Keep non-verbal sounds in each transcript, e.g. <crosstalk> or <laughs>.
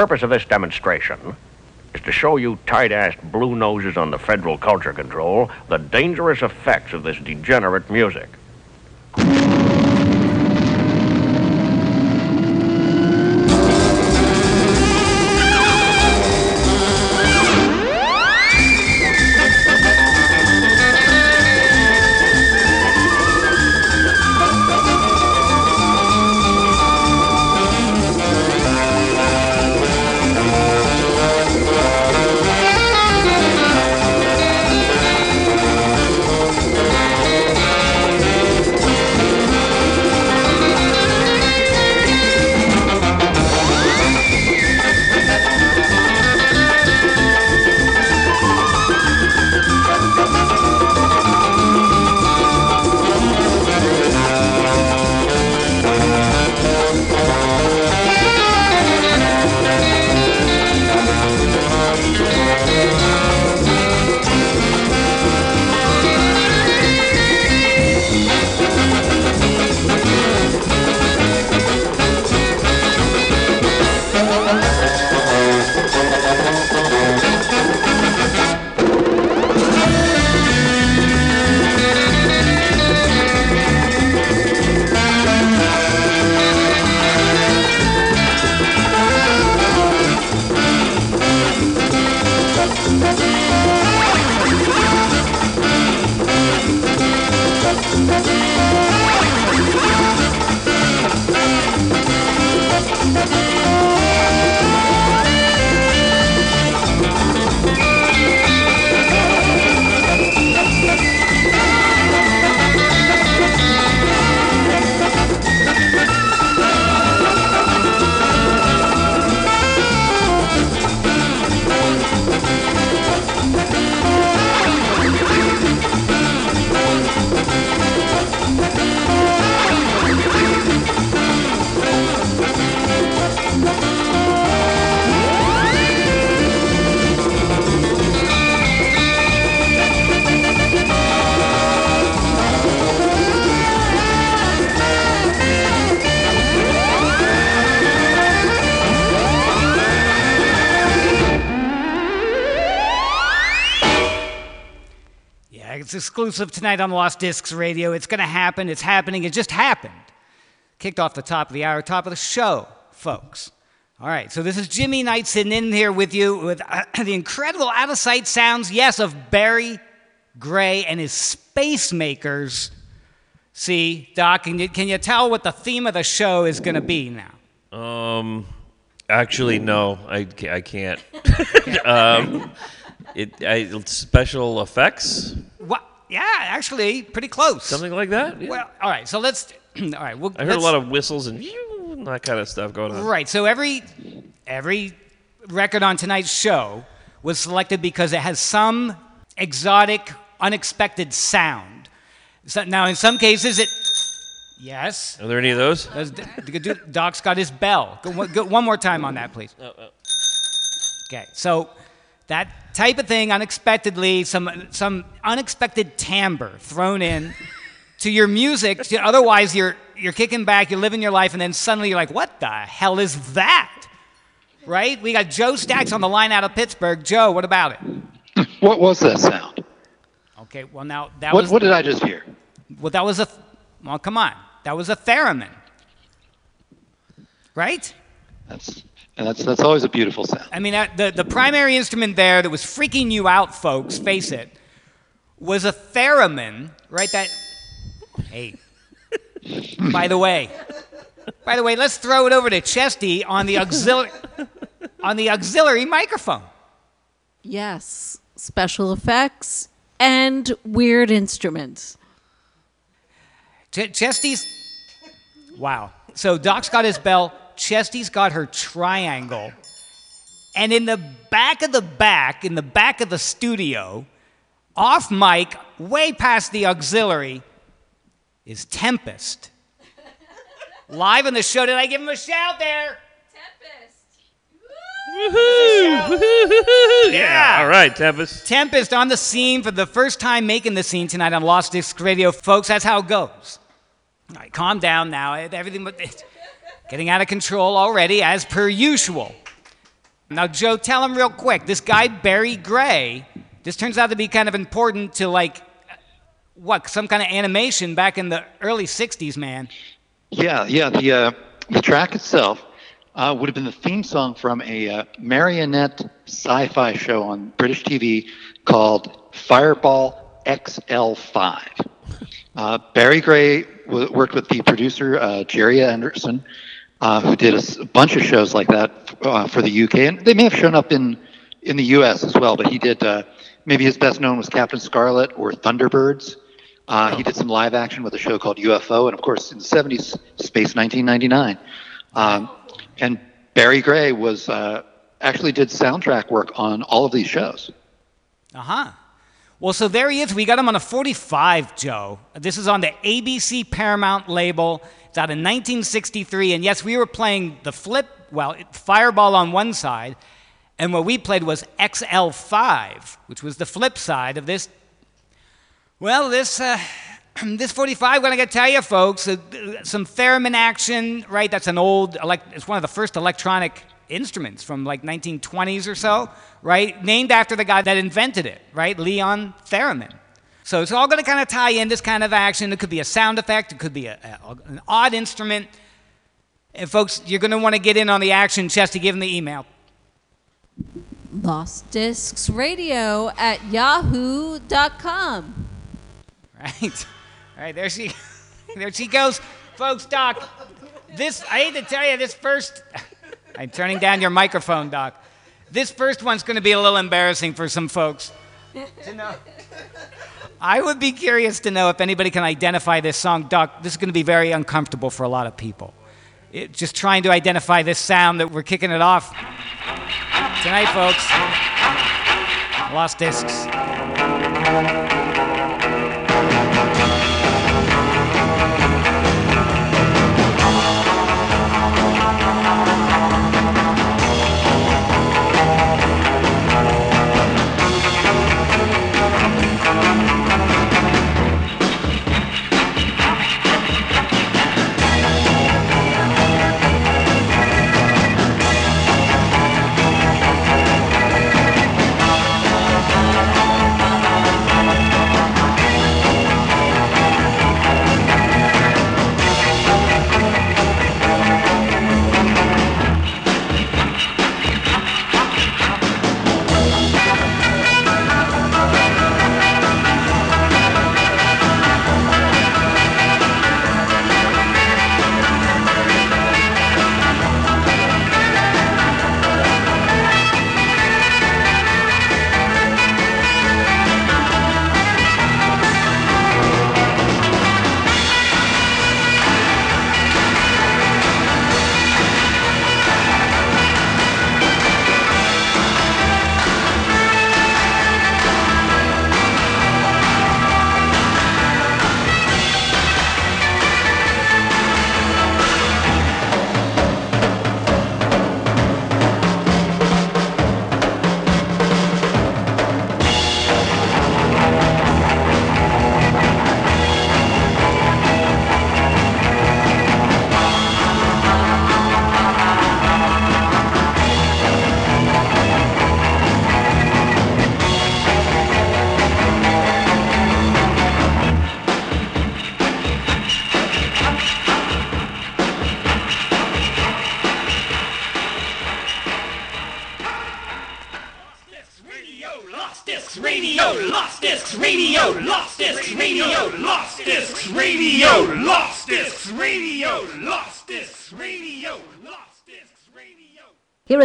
purpose of this demonstration is to show you tight-assed blue noses on the Federal Culture Control the dangerous effects of this degenerate music. Exclusive tonight on the Lost Discs Radio. It's going to happen. It's happening. It just happened. Kicked off the top of the hour, top of the show, folks. All right, so this is Jimmy Knight sitting in here with you with uh, <clears throat> the incredible out of sight sounds, yes, of Barry Gray and his Space Makers. See, Doc, can you, can you tell what the theme of the show is going to be now? Um, actually, no, I, I can't. <laughs> um, it, I, special effects, What? Yeah, actually, pretty close. something like that. Yeah. Well, all right, so let's. <clears throat> all right, we'll, I heard a lot of whistles and and that kind of stuff going on. Right. So every every record on tonight's show was selected because it has some exotic, unexpected sound. So, now, in some cases, it. Yes. Are there any of those? Doc's got his bell. Go, go one more time on that, please. Oh, oh. Okay. So that type of thing, unexpectedly, some some unexpected timbre thrown in to your music. to- Otherwise, you're you're kicking back, you're living your life, and then suddenly you're like, "What the hell is that?" Right? We got Joe Stacks on the line out of Pittsburgh. Joe, what about it? <clears throat> What was that sound? Okay. Well, now that What, was what did I just hear? well, that was a well, come on, that was a theremin. Right? That's and that's that's always a beautiful sound. I mean, that, the, the primary instrument there that was freaking you out, folks, face it, was a theremin, right? That, hey, <laughs> by the way, by the way, let's throw it over to Chesty on the auxiliary, on the auxiliary microphone. Yes, special effects and weird instruments. Ch- Chesty's, wow. So Doc's got his bell, Chesty's got her triangle, and in the back of the back, in the back of the studio, off mic, way past the auxiliary, is Tempest. <laughs> Live in the show. Did I give him a shout there? Tempest. Woo! Woohoo! Yeah. All right, Tempest. Tempest on the scene for the first time making the scene tonight on Lost Disc Radio. Folks, that's how it goes. All right, calm down now. Everything but. <laughs> Getting out of control already, as per usual. Now, Joe, tell him real quick. This guy, Barry Gray, this turns out to be kind of important to like, what, some kind of animation back in the early 60s, man. Yeah, yeah. The uh, the track itself uh, would have been the theme song from a uh, marionette sci-fi show on British TV called Fireball XL5. Uh, Barry Gray w- worked with the producer uh, Gerry Anderson, uh, who did a bunch of shows like that uh, for the UK, and they may have shown up in in the US as well. But he did uh, maybe his best known was Captain Scarlet or Thunderbirds. Uh, he did some live action with a show called UFO, and of course in the 70s, Space 1999. Um, and Barry Gray was uh, actually did soundtrack work on all of these shows. Uh huh. Well, so there he is. We got him on a 45, Joe. This is on the ABC Paramount label. It's out in 1963. And yes, we were playing the flip, well, Fireball on one side. And what we played was XL5, which was the flip side of this. Well, this. Uh, <clears throat> this 45, what I gotta tell you, folks, uh, some theremin action, right? That's an old, elect- it's one of the first electronic instruments from like 1920s or so, right? Named after the guy that invented it, right? Leon Theremin. So it's all gonna kind of tie in this kind of action. It could be a sound effect, it could be a, a- an odd instrument. And folks, you're gonna wanna get in on the action. Chesty, give him the email. Lost Discs Radio at yahoo.com. Right. All right, there she <laughs> there she goes. Folks, Doc, this I hate to tell you, this first <laughs> I'm turning down your microphone, Doc. This first one's gonna be a little embarrassing for some folks. <laughs> To know. I would be curious to know if anybody can identify this song. Doc, this is gonna be very uncomfortable for a lot of people. It, just trying to identify this sound that we're kicking it off tonight, folks. Lost discs.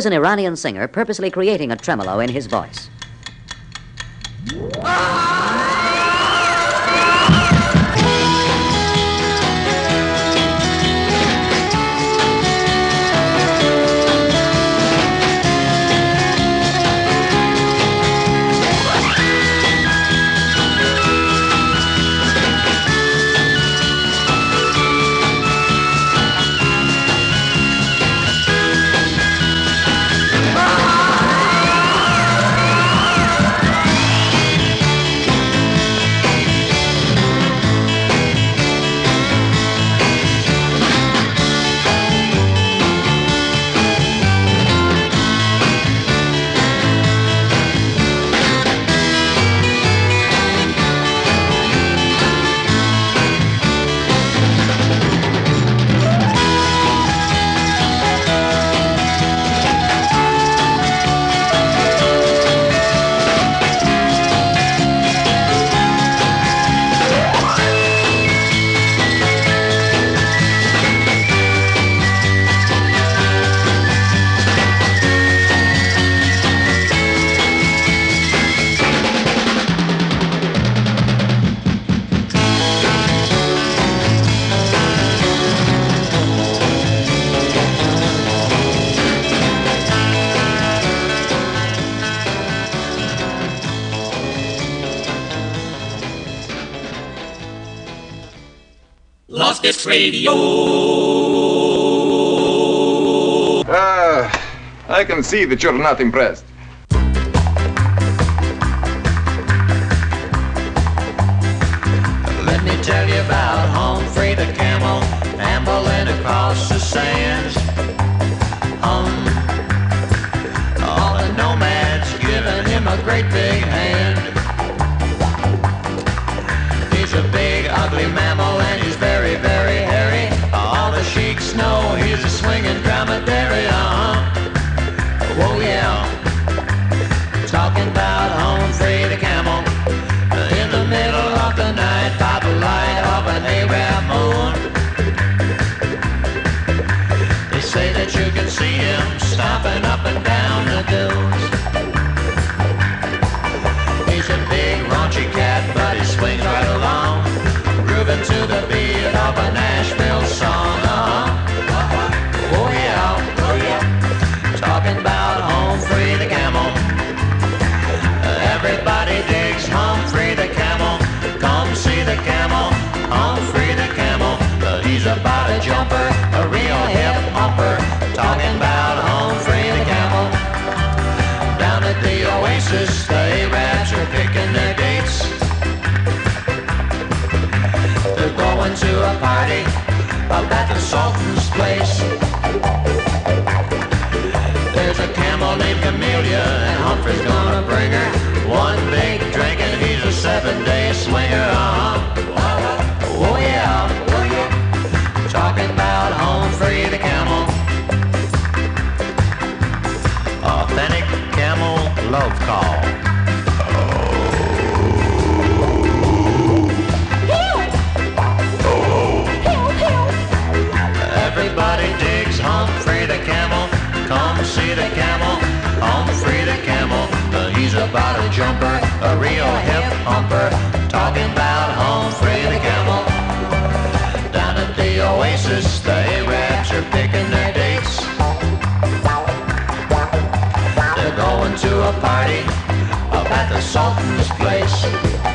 An Iranian singer purposely creating a tremolo in his voice. Radio. Ah, I can see that you're not impressed. swinger on. Oh yeah, oh yeah. Talking about Humphrey the camel. Authentic camel love call. Everybody digs Humphrey the camel. Come see the camel. Humphrey the camel. Uh, he's about a jumper, a real hip humper talking about Humphrey the camel. Down at the oasis, the Arabs are picking their dates. They're going to a party up at the Sultan's place.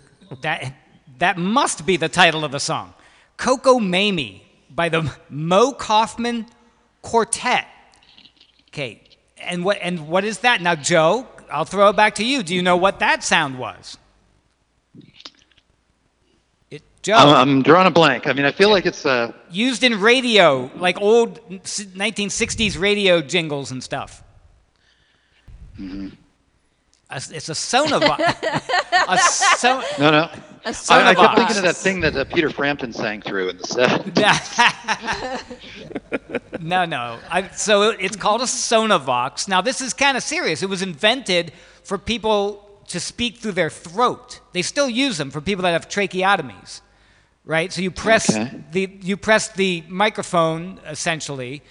<laughs> that that must be the title of the song, "Coco Mamie" by the Moe Koffman Quartet. Okay, and what and what is that now, Joe? I'll throw it back to you. Do you know what that sound was? It, Joe. I'm, I'm drawing a blank. I mean, I feel like it's uh, used in radio, like old 1960s radio jingles and stuff. Mm-hmm. It's a Sonovox. <laughs> a so- <laughs> no, no. A I, I kept thinking of that thing that uh, Peter Frampton sang through in the set. <laughs> no, no. I, so it's called a Sonovox. Now, this is kind of serious. It was invented for people to speak through their throat. They still use them for people that have tracheotomies, right? So you press Okay. the you press the microphone essentially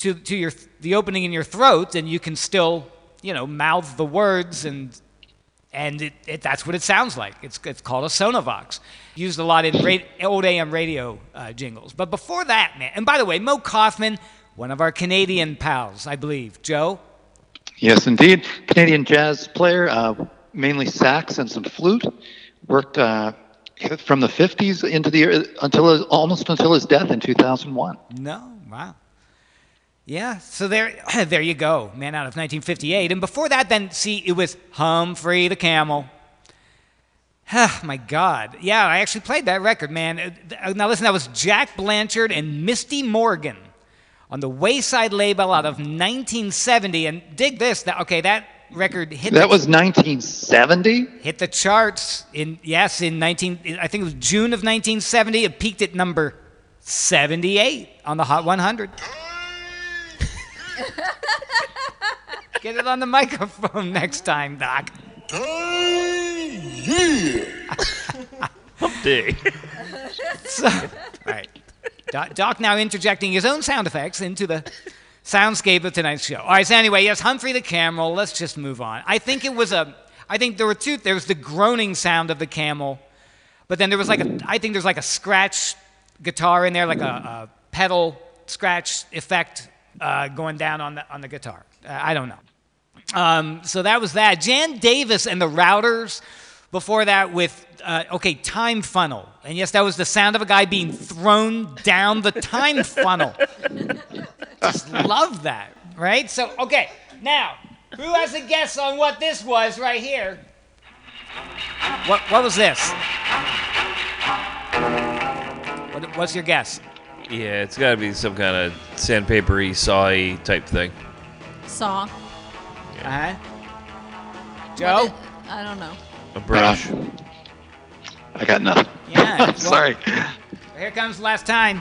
to to your the opening in your throat, and you can still you know mouth the words and and it, it, that's what it sounds like. It's, it's called a Sonovox. Used a lot in old AM radio uh, jingles. But before that, man, and by the way, Moe Koffman, one of our Canadian pals, I believe. Joe? Yes, indeed. Canadian jazz player, uh, mainly sax and some flute. Worked uh, from the 50s into the until his, almost until his death in 2001. No, wow. Yeah, so there, <clears throat> there you go, man out of 1958. And before that, then, see, it was Humphrey the Camel. <sighs> My God. Yeah, I actually played that record, man. Uh, Now, listen, that was Jack Blanchard and Misty Morgan on the Wayside label out of 1970. And dig this. That, okay, that record hit That the, was 1970. hit the charts in, yes, in 19, I think it was June of 1970. It peaked at number 78 on the Hot 100. Get it on the microphone next time, Doc. Dig. <laughs> So, all right. Doc, Doc now interjecting his own sound effects into the soundscape of tonight's show. All right, so anyway, yes, Humphrey the Camel. Let's just move on. I think it was a, I think there were two, there was the groaning sound of the camel, but then there was like a, I think there's like a scratch guitar in there, like a, a pedal scratch effect uh, going down on the, on the guitar. Uh, I don't know. Um, so that was that. Jan Davis and the Routers. Before that, with uh, okay, time funnel, and yes, that was the sound of a guy being thrown down the time <laughs> funnel. Just love that, right? So okay, now who has a guess on what this was right here? What what was this? What, what's your guess? Yeah, it's got to be some kind of sandpapery, sawy type thing. Saw. Uh huh. Joe. it- I don't know. A brush. I got nothing. Yeah. <laughs> well, Sorry. Here comes last time.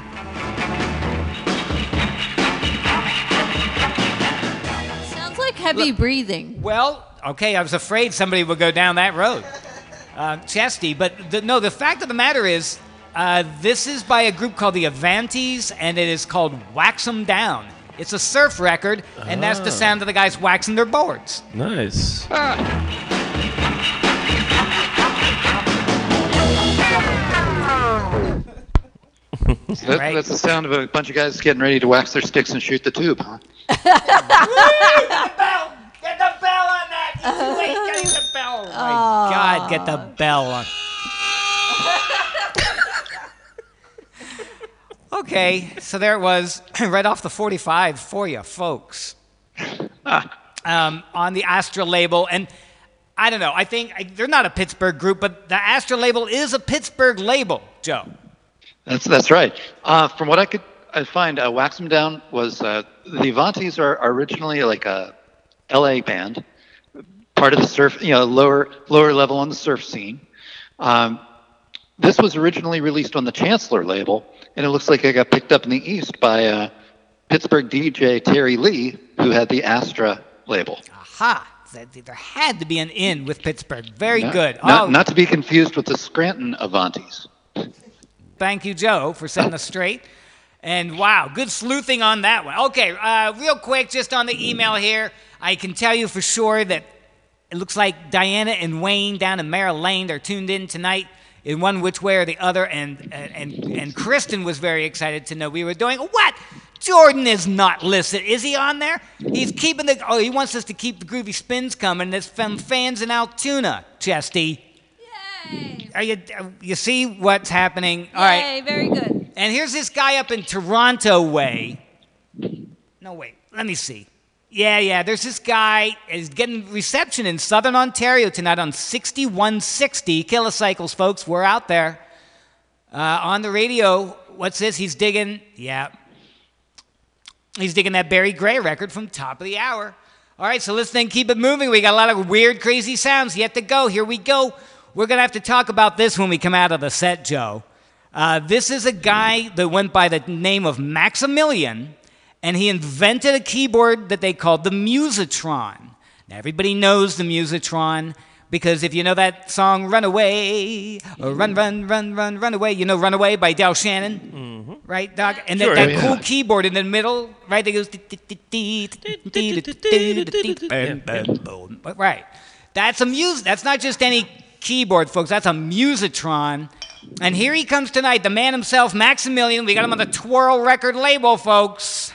Sounds like heavy breathing. Well, okay, I was afraid somebody would go down that road. Uh, Chesty, but the, no, the fact of the matter is, uh, this is by a group called the Avantis, and it is called Wax 'em Down. It's a surf record, and that's the sound of the guys waxing their boards. Nice. That, Right. That's the sound of a bunch of guys getting ready to wax their sticks and shoot the tube, huh? Get the bell! Get the bell on that! You ain't getting the bell! Oh my God, get the bell on. Okay, so there it was, <clears throat> right off the 45 for you, folks. um, on the Astra label. And I don't know, I think I, they're not a Pittsburgh group, but the Astra label is a Pittsburgh label, Joe. That's that's right. Uh, from what I could I find, uh, Wax 'em Down was uh, the Avantis are are originally like a L.A. band, part of the surf, you know, lower lower level on the surf scene. Um, this was originally released on the Chancellor label, and it looks like it got picked up in the East by uh, Pittsburgh DJ Terry Lee, who had the Astra label. Aha! There had to be an in with Pittsburgh. Very Not- good. Not, oh, not to be confused with the Scranton Avantis. Thank you, Joe, for setting us straight. And wow, good sleuthing on that one. Okay, uh, real quick, just on the email here, I can tell you for sure that it looks like Diana and Wayne down in Maryland are tuned in tonight in one which way or the other. And, and, and Kristen was very excited to know we were doing what? Jordan is not listed. Is he on there? He's keeping the. Oh, he wants us to keep the groovy spins coming. That's from fans in Altoona. Chesty. Yay. Are you uh, you see what's happening? All Yay, right. very good. And here's this guy up in Toronto way. No wait, let me see. Yeah, yeah. There's this guy is getting reception in Southern Ontario tonight on 6160 kilocycles, folks. We're out there uh, on the radio. What's this? He's digging. Yeah, he's digging that Barry Gray record from top of the hour. All right, so let's then keep it moving. We got a lot of weird, crazy sounds yet to go. Here we go. We're gonna have to talk about this when we come out of the set, Joe. Uh, this is a guy that went by the name of Maximilian, and he invented a keyboard that they called the Musitron. Now, everybody knows the Musitron because if you know that song "Run Away," or "Run, Run, Run, Run, Run Away," you know "Run Away" by Del Shannon, right, Doc? And Sure, that, that yeah. cool keyboard in the middle, right? That goes. Right. That's a mus. That's not just any keyboard, folks. That's a Musitron. And here he comes tonight, the man himself, Maximilian. We got him on the Twirl record label, folks.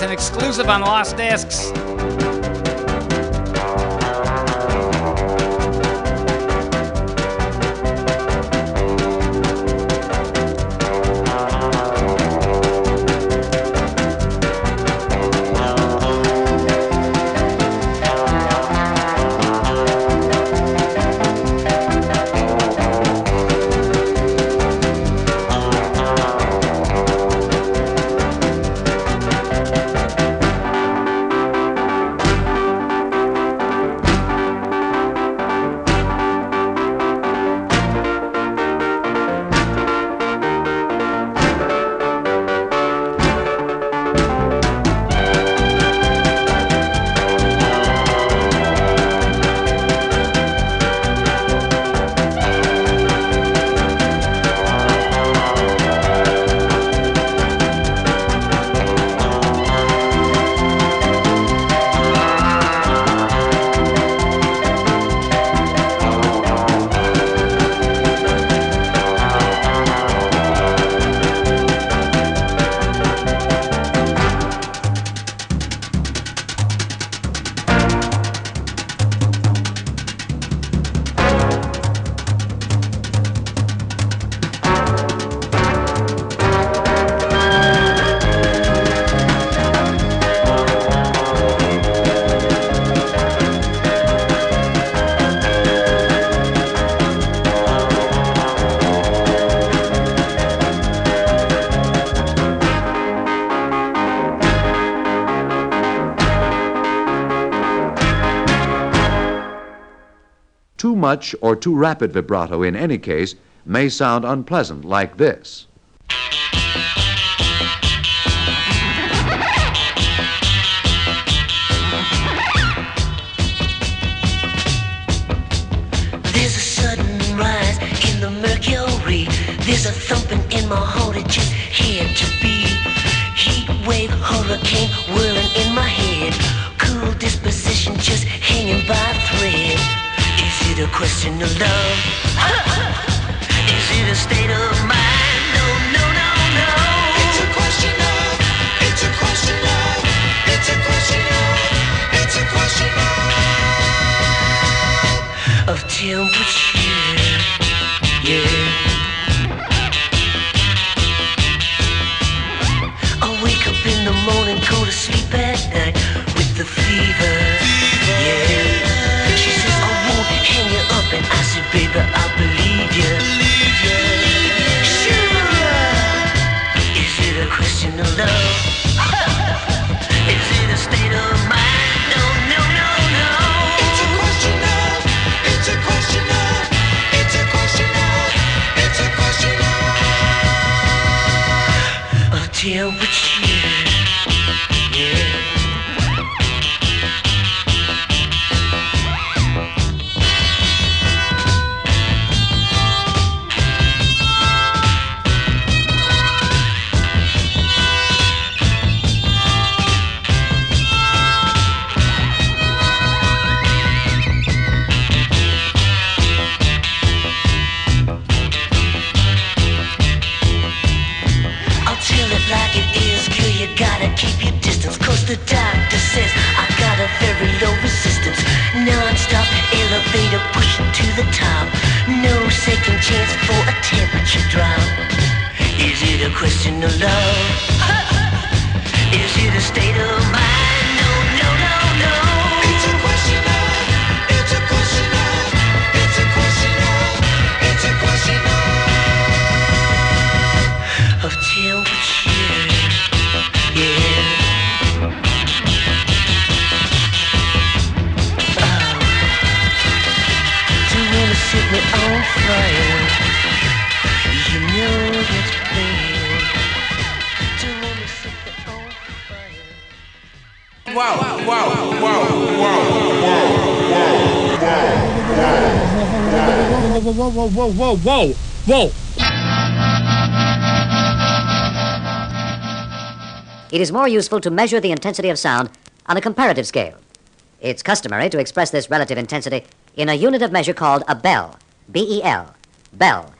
An exclusive on Lost Discs. Much or too rapid vibrato in any case may sound unpleasant like this. There's a sudden rise in the mercury. There's a thumping in my heart, it just had to be. Heat wave, hurricane whirling in my head. Cool disposition just hanging by it a question of love? <laughs> Is it a state of mind? No, no, no, no. It's a question of. It's a question of. It's a question of. It's a question of. Of temperature. Whoa, whoa, whoa. It is more useful to measure the intensity of sound on a comparative scale. It's customary to express this relative intensity in a unit of measure called a bell. B E L. Bell.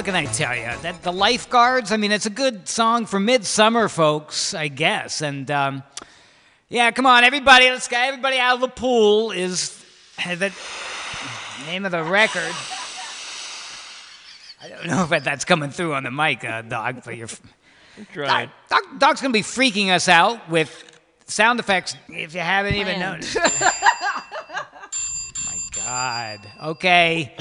What, can I tell you? That the lifeguards. I mean, it's a good song for midsummer, folks. I guess. And um, yeah, come on, everybody. Let's get everybody out of the pool. Is the name of the record? I don't know <laughs> if that's coming through on the mic, uh, dog. But you're trying. Doc, Doc's gonna be freaking us out with sound effects if you haven't even noticed. <laughs> My God. Okay.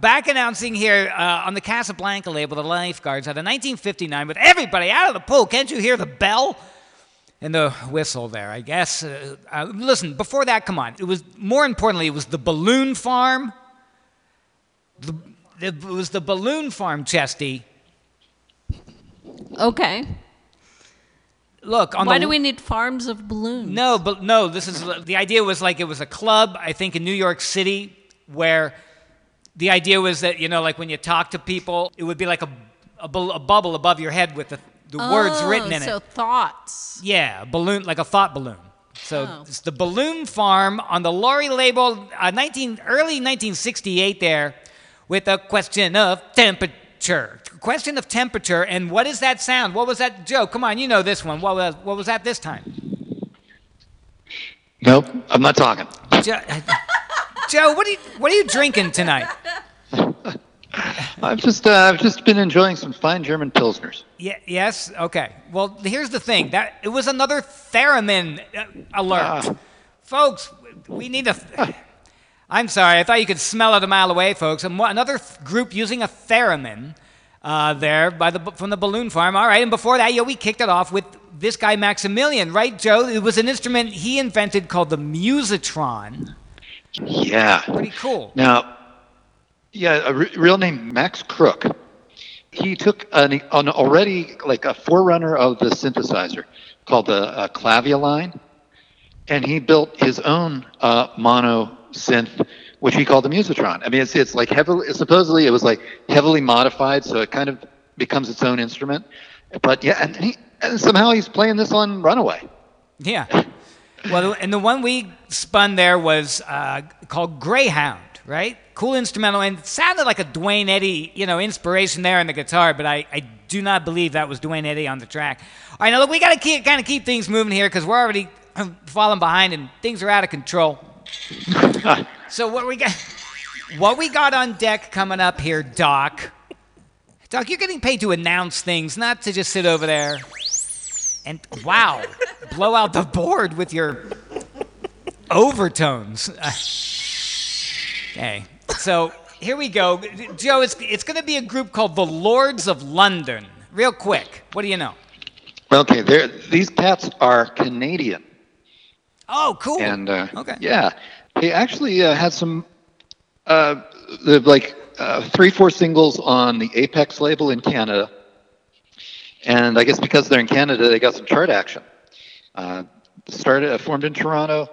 Back announcing here uh, on the Casablanca label, the Lifeguards out of 1959 with everybody out of the pool. Can't you hear the bell? And the whistle there, I guess. Uh, uh, listen, before that, come on. It was more importantly, it was the balloon farm. The, it was the balloon farm, Chesty. Okay. Look, on Why do we need farms of balloons? No, but no. This is the idea was like it was a club. I think in New York City where the idea was that you know, like when you talk to people, it would be like a a, bu- a bubble above your head with the, the words Oh, written in so it. So thoughts. Yeah, a balloon, like a thought balloon. So Oh. it's the Balloon Farm on the Laurie label, uh, 19 early 1968 there, with a question of temperature. Question of temperature, and what is that sound? What was that, Joe? Come on, you know this one. What was what was that this time? Nope, I'm not talking. <laughs> Joe, what are you what are you drinking tonight? I've just uh, I've just been enjoying some fine German pilsners. Yeah, yes. Okay. Well, here's the thing. That it was another theremin uh, alert, Ah. folks. We need a. I'm sorry. I thought you could smell it a mile away, folks. Another th- group using a theremin. Uh, uh, there by the from the balloon farm. All right, and before that, yeah, we kicked it off with this guy Maximilian, right, Joe? It was an instrument he invented called the Musitron. Yeah. Pretty cool. Now, yeah, a re- real name Max Crook. He took an, an already like a forerunner of the synthesizer called the uh, Clavioline, and he built his own uh, mono synth, which he called the Musitron. I mean, it's it's like heavily supposedly it was like heavily modified, so it kind of becomes its own instrument. But yeah, and, he, and somehow he's playing this on Runaway. Yeah. <laughs> Well, and the one we spun there was uh, called Greyhound, right? Cool instrumental, and it sounded like a Duane Eddy, you know, inspiration there on the guitar, but I, I do not believe that was Duane Eddy on the track. All right, now look, we got to keep, kind of keep things moving here because we're already falling behind and things are out of control. <laughs> so what we got, what we got on deck coming up here, Doc? Doc, you're getting paid to announce things, not to just sit over there and wow, blow out the board with your overtones. okay, so here we go, Joe. It's it's going to be a group called the Lords of London. Real quick, what do you know? Okay, these cats are Canadian. Oh, cool. And uh, Okay. yeah, they actually uh, had some uh, like uh, three, four singles on the Apex label in Canada, and I guess because they're in Canada, they got some chart action. Uh, started uh, formed in Toronto.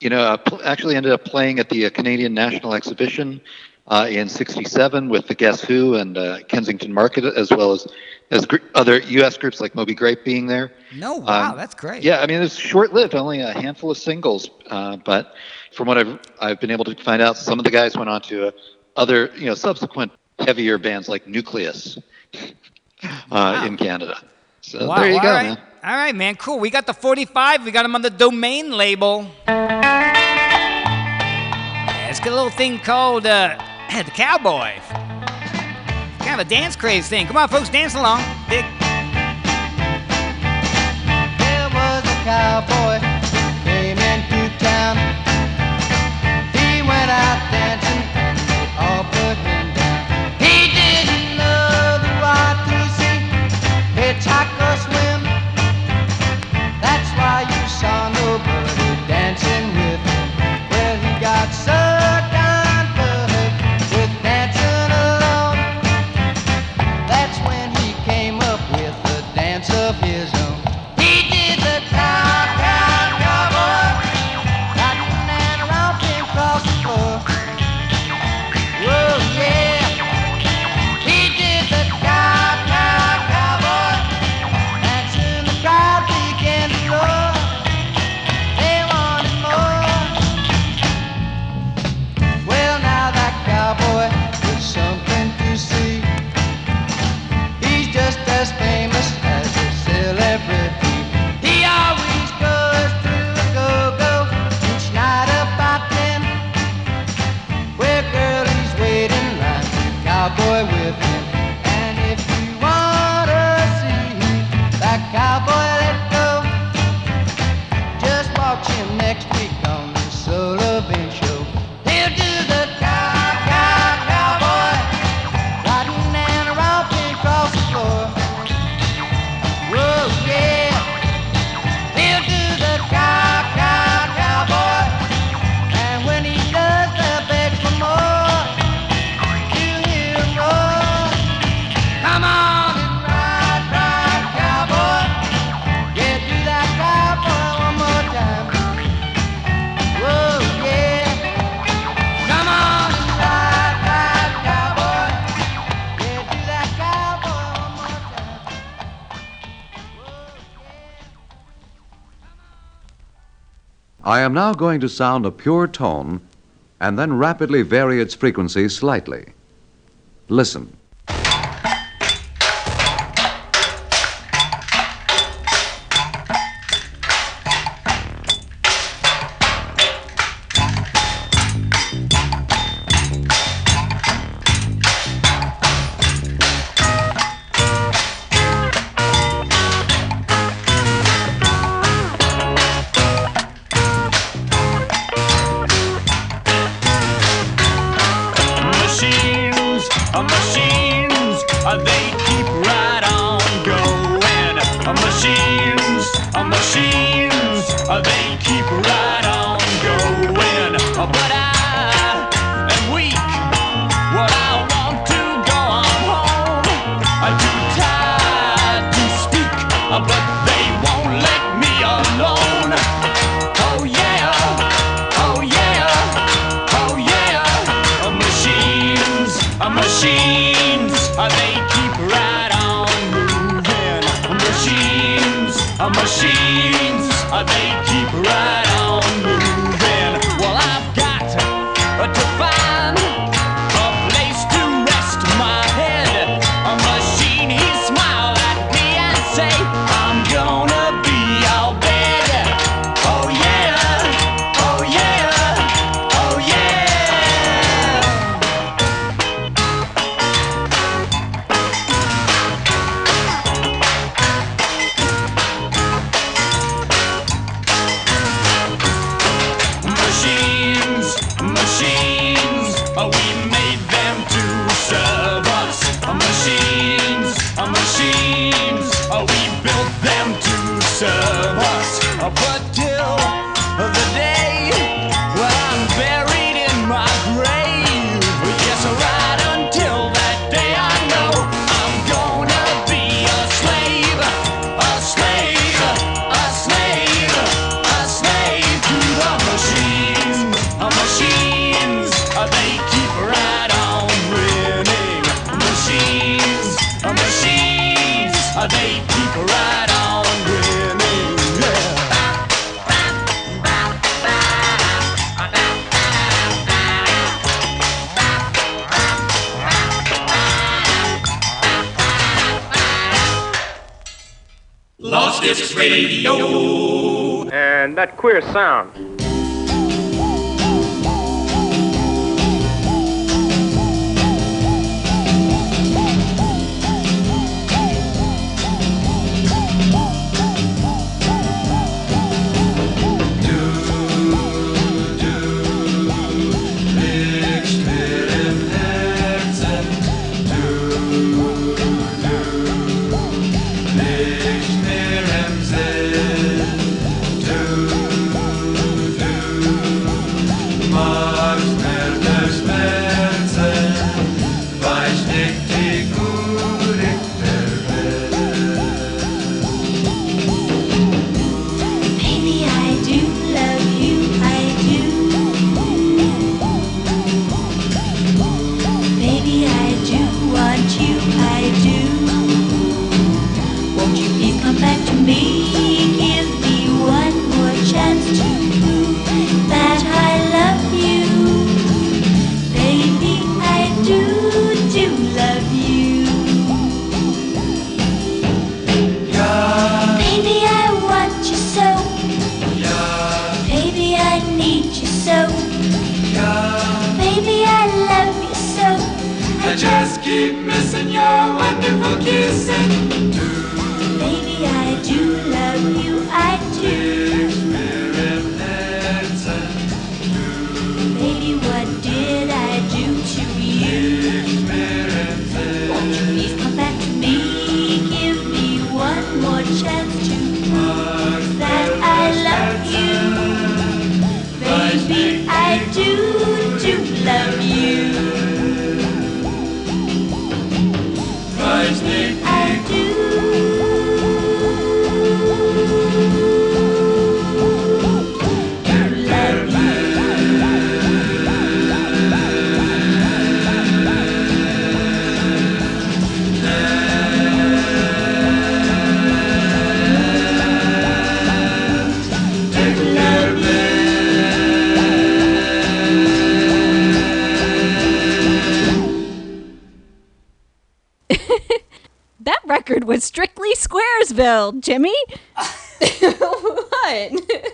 You know, uh, pl- actually ended up playing at the uh, Canadian National Exhibition uh, in '67 with the Guess Who and uh, Kensington Market, as well as as gr- other U.S. groups like Moby Grape being there. No, wow, Um, that's great. Yeah, I mean it's short-lived, only a handful of singles, uh, but from what I've I've been able to find out, some of the guys went on to uh, other you know subsequent heavier bands like Nucleus <laughs> uh, in Canada. So Wow, there you all go, right. man. All right, man, cool. We got the 45. We got them on the Domain label. Yeah, it's got a little thing called uh, <clears throat> the Cowboy. Kind of a dance craze thing. Come on, folks, dance along. Dick. There was a cowboy came into town. He went out dancing am now going to sound a pure tone and then rapidly vary its frequency slightly. Listen. Radio. And that queer sound. Squaresville, Jimmy. <laughs> what?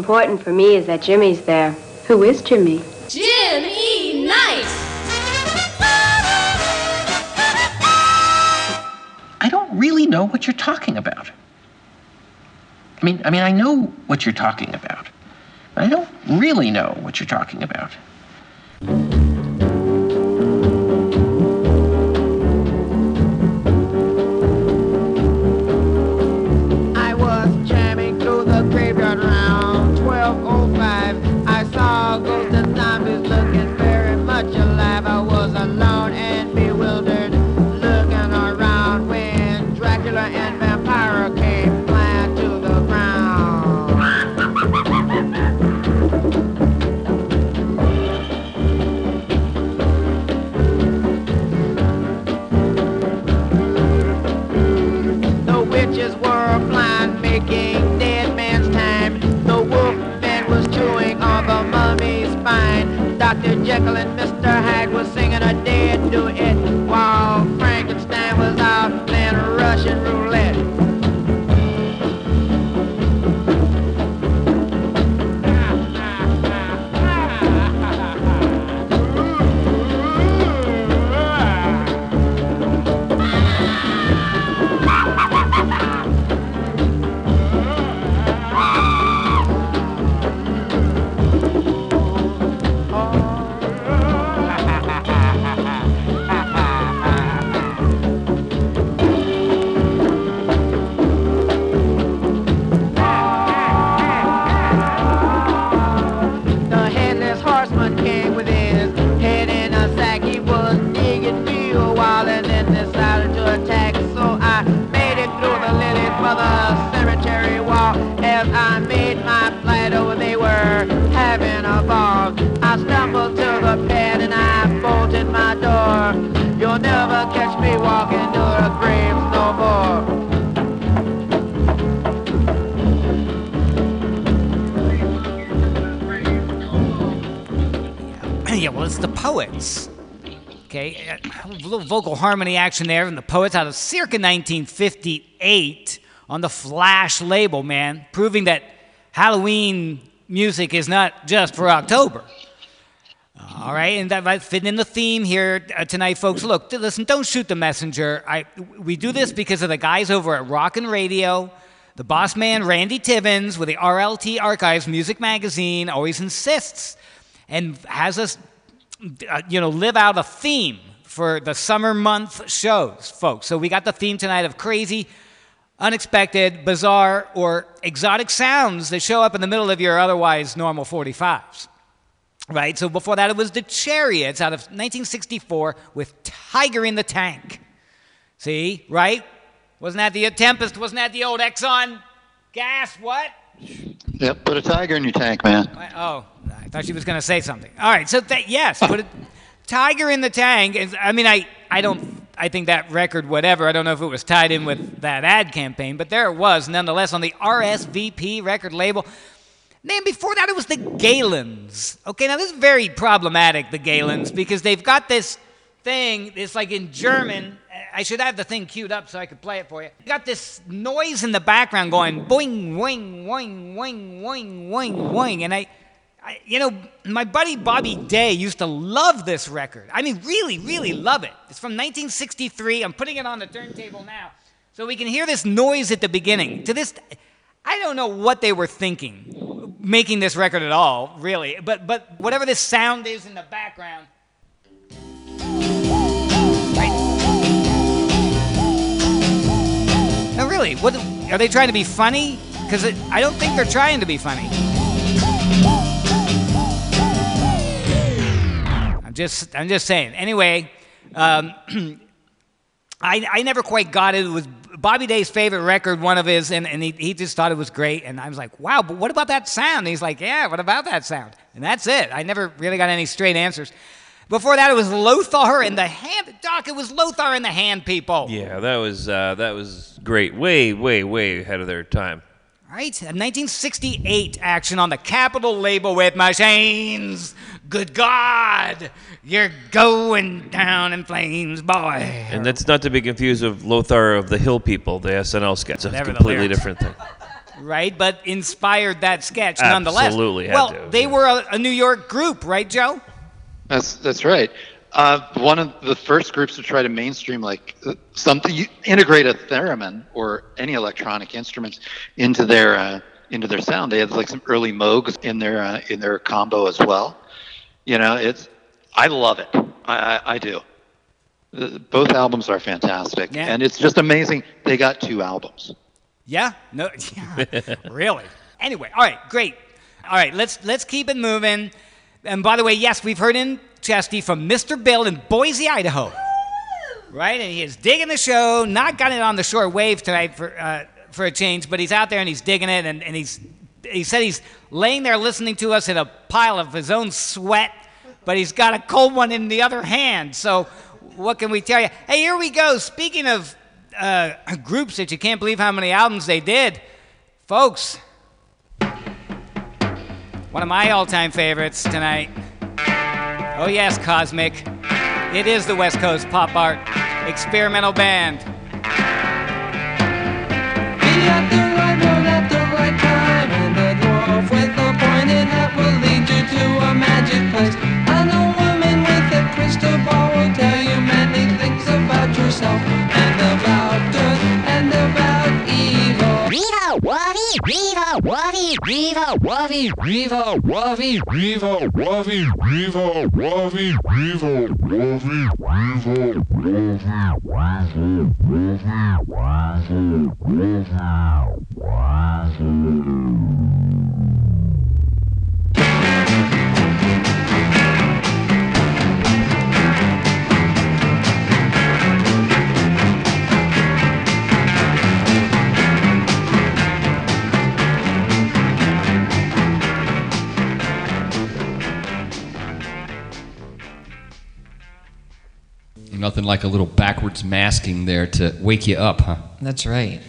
Important for me is that Jimmy's there. Who is Jimmy? Jimmy Knight! I don't really know what you're talking about. I mean, I mean, I know what you're talking about. I don't really know what you're talking about. Jekyll and Mr. harmony action there from the poets out of circa 1958 on the Flash label, man, proving that Halloween music is not just for October. All right, and that might fit in the theme here uh, tonight, folks. Look, listen, don't shoot the messenger. I, we do this because of the guys over at Rockin' Radio. The boss man, Randy Tibbins, with the RLT Archives Music Magazine, always insists and has us, uh, you know, live out a theme for the summer month shows, folks. So we got the theme tonight of crazy, unexpected, bizarre, or exotic sounds that show up in the middle of your otherwise normal 45s. Right? So before that, it was the Chariots out of 1964 with Tiger in the Tank. See? Right? Wasn't that the Tempest? Wasn't that the old Exxon gas? What? Yep, put a tiger in your tank, man. Oh, I thought she was going to say something. All right, so that yes, put a tiger in the tank. And I mean, I I don't I think that record, whatever. I don't know if it was tied in with that ad campaign, but there it was, nonetheless, on the RSVP record label. Then before that, it was the Galens. Okay, now this is very problematic, the Galens, because they've got this thing. It's like in German. I should have the thing queued up so I could play it for you. Got this noise in the background going boing, wing, wing, wing, wing, wing, wing, and I. I, you know, my buddy Bobby Day used to love this record. I mean, really, really love it. It's from 1963. I'm putting it on the turntable now so we can hear this noise at the beginning. To this, I don't know what they were thinking making this record at all, really. But but whatever this sound is in the background. Right. No, really. What are they trying to be funny? Because I don't think they're trying to be funny. Just I'm just saying. Anyway, um, <clears throat> I I never quite got it. It was Bobby Day's favorite record, one of his, and, and he, he just thought it was great. And I was like, wow, but what about that sound? And he's like, yeah, what about that sound? And that's it. I never really got any straight answers. Before that, it was Lothar and the Hand. Doc, it was Lothar and the Hand People. Yeah, that was uh, that was great. Way, way, way ahead of their time. Right? A 1968 action on the Capitol label with machines. Good God, you're going down in flames, boy. And that's not to be confused with Lothar of the Hill People, the SNL sketch. It's a completely different thing. Right? But inspired that sketch nonetheless. Absolutely had well, to, they were a, a New York group, right, Joe? That's that's right. Uh, one of the first groups to try to mainstream like something, you integrate a theremin or any electronic instruments into their uh, into their sound. They had like some early Moogs in their uh, in their combo as well. You know, it's I love it. I I, I do. Both albums are fantastic, Yeah. and it's just amazing they got two albums. Yeah. No. <laughs> Yeah. really. Anyway. All right. Great. All right. Let's let's keep it moving. And by the way, yes, we've heard in From Mr. Bill in Boise, Idaho. Right, and he is digging the show. Not got it on the short wave tonight for uh, for a change, but he's out there and he's digging it. And, and he's he said he's laying there listening to us in a pile of his own sweat, but he's got a cold one in the other hand. So what can we tell you? Hey, here we go. Speaking of uh, groups that you can't believe how many albums they did, folks. One of my all-time favorites tonight. Oh yes, Cosmic. It is the West Coast Pop Art Experimental Band. with a pointed hat will lead you to a magic place. I know women with a crystal ball will tell you many things about yourself and about good and about evil. Riva, Wavi, Riva, Wavi, Riva, Wavi, Riva, Wavi, Riva, Wavi, Riva, Wavi, Riva, Wavi, Riva, Wavi, Wavi, Riva, Nothing like a little backwards masking there to wake you up, huh? That's right.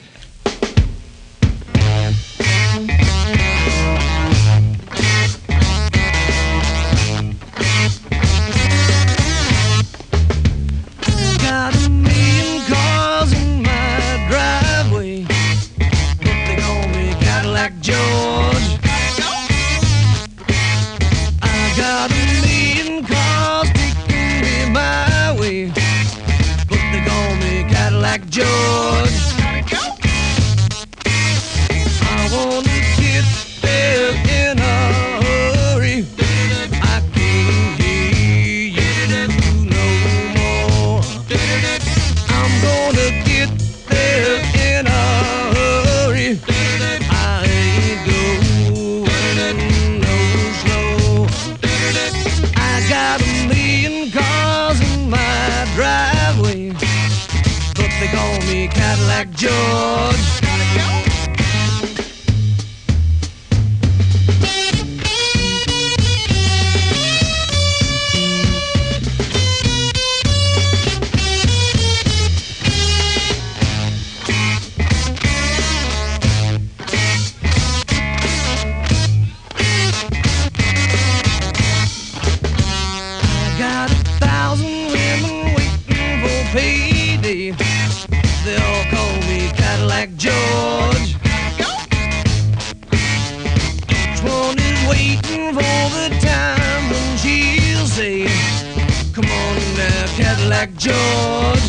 Black George.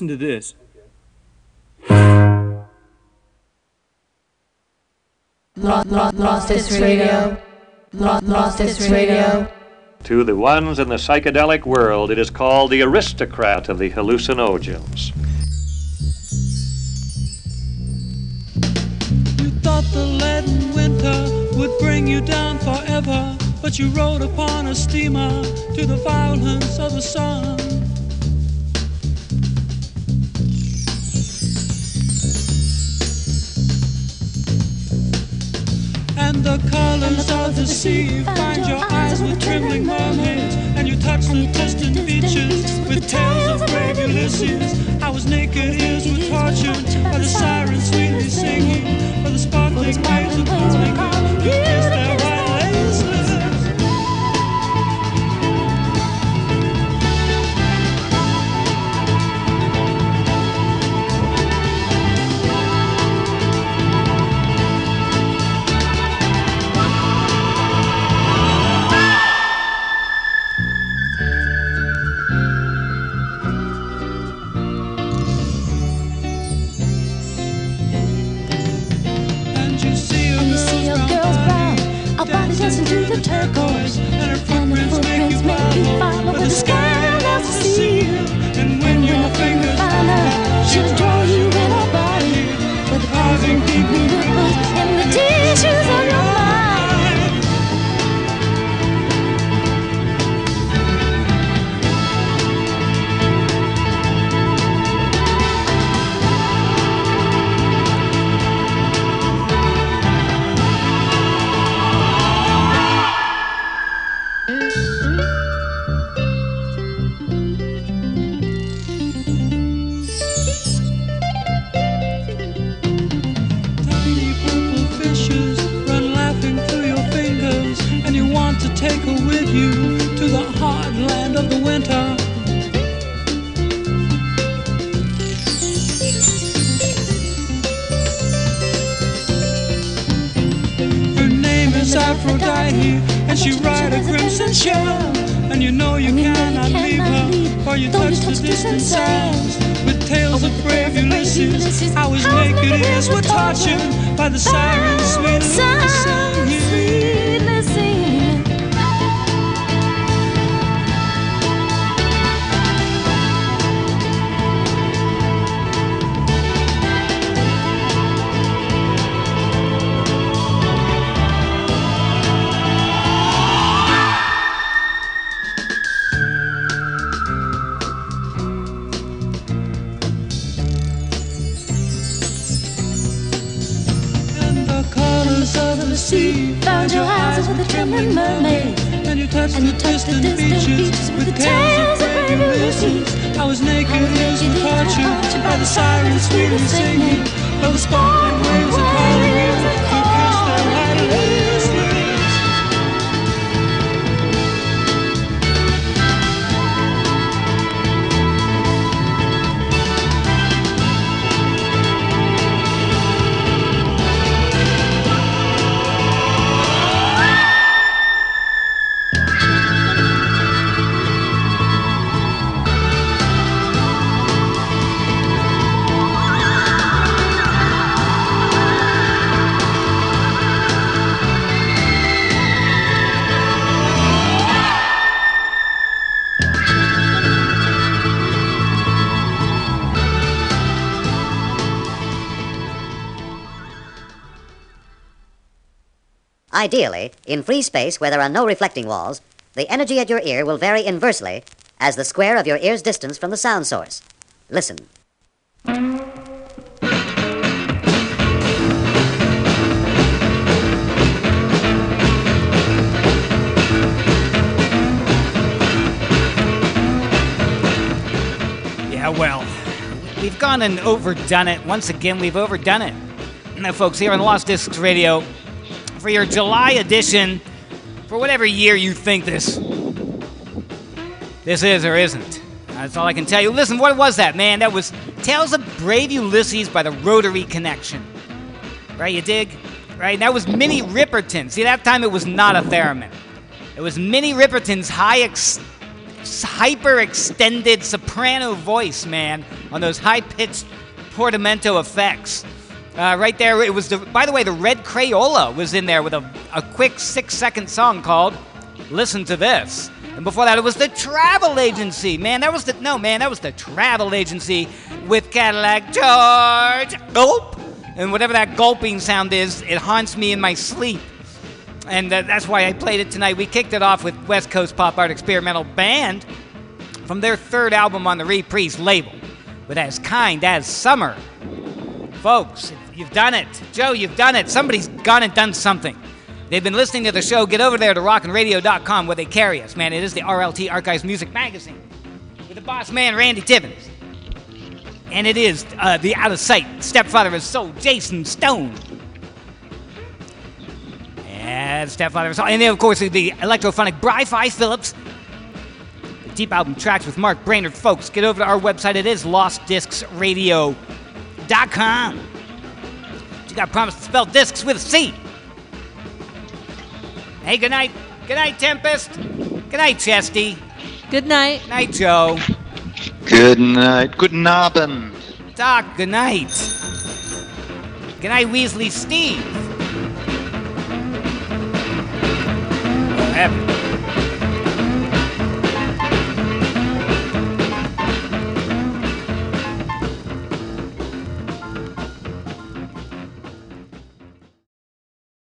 Listen to this. Lost, lost, lost this radio. Lost, lost this radio. To the ones in the psychedelic world, it is called the aristocrat of the hallucinogens. You thought the leaden winter would bring you down forever, but you rode upon a steamer to the violence of the sun. And the colors of the sea. Find your eyes with trembling mermaids, and you touch the distant beaches with tales of brave Ulysses. I was naked, ears were tortured by the sirens sweetly singing, by the sparkling waves Ideally, in free space where there are no reflecting walls, the energy at your ear will vary inversely as the square of your ear's distance from the sound source. Listen. Yeah, well, we've gone and overdone it. Once again, we've overdone it. Now, folks, here on Lost Discs Radio, for your July edition, for whatever year you think this this is or isn't. That's all I can tell you. Listen, what was that, man? That was Tales of Brave Ulysses by the Rotary Connection. Right, you dig? Right? That was Minnie Riperton. See, that time it was not a theremin. It was Minnie Riperton's high ex- hyper extended soprano voice, man, on those high pitched portamento effects. Uh, right there, it was the. By the way, the Red Crayola was in there with a, a quick six second song called "Listen to This." And before that, it was the Travel Agency. Man, that was the no man, that was the Travel Agency with Cadillac George Gulp, and whatever that gulping sound is, it haunts me in my sleep. And uh, that's why I played it tonight. We kicked it off with West Coast Pop Art Experimental Band from their third album on the Reprise label, with As Kind as Summer. Folks, you've done it. Joe, you've done it. Somebody's gone and done something. They've been listening to the show. Get over there to rockinradio.com where they carry us, man. It is the RLT Archives Music Magazine with the boss man, Randy Tibbins. And it is uh, the out of sight stepfather of soul, Jason Stone. And stepfather of soul. And then, of course, the electrophonic Bri Fi Phillips. The deep album tracks with Mark Brainerd. Folks, get over to our website. It is lostdiscsradio.com. You got promised to spell discs with a C. Hey, good night. Good night, Tempest. Good night, Chesty. Good night. Night, Joe. Good night. Good Abend. Doc, good night. Good night, Weasley Steve. Oh, heaven.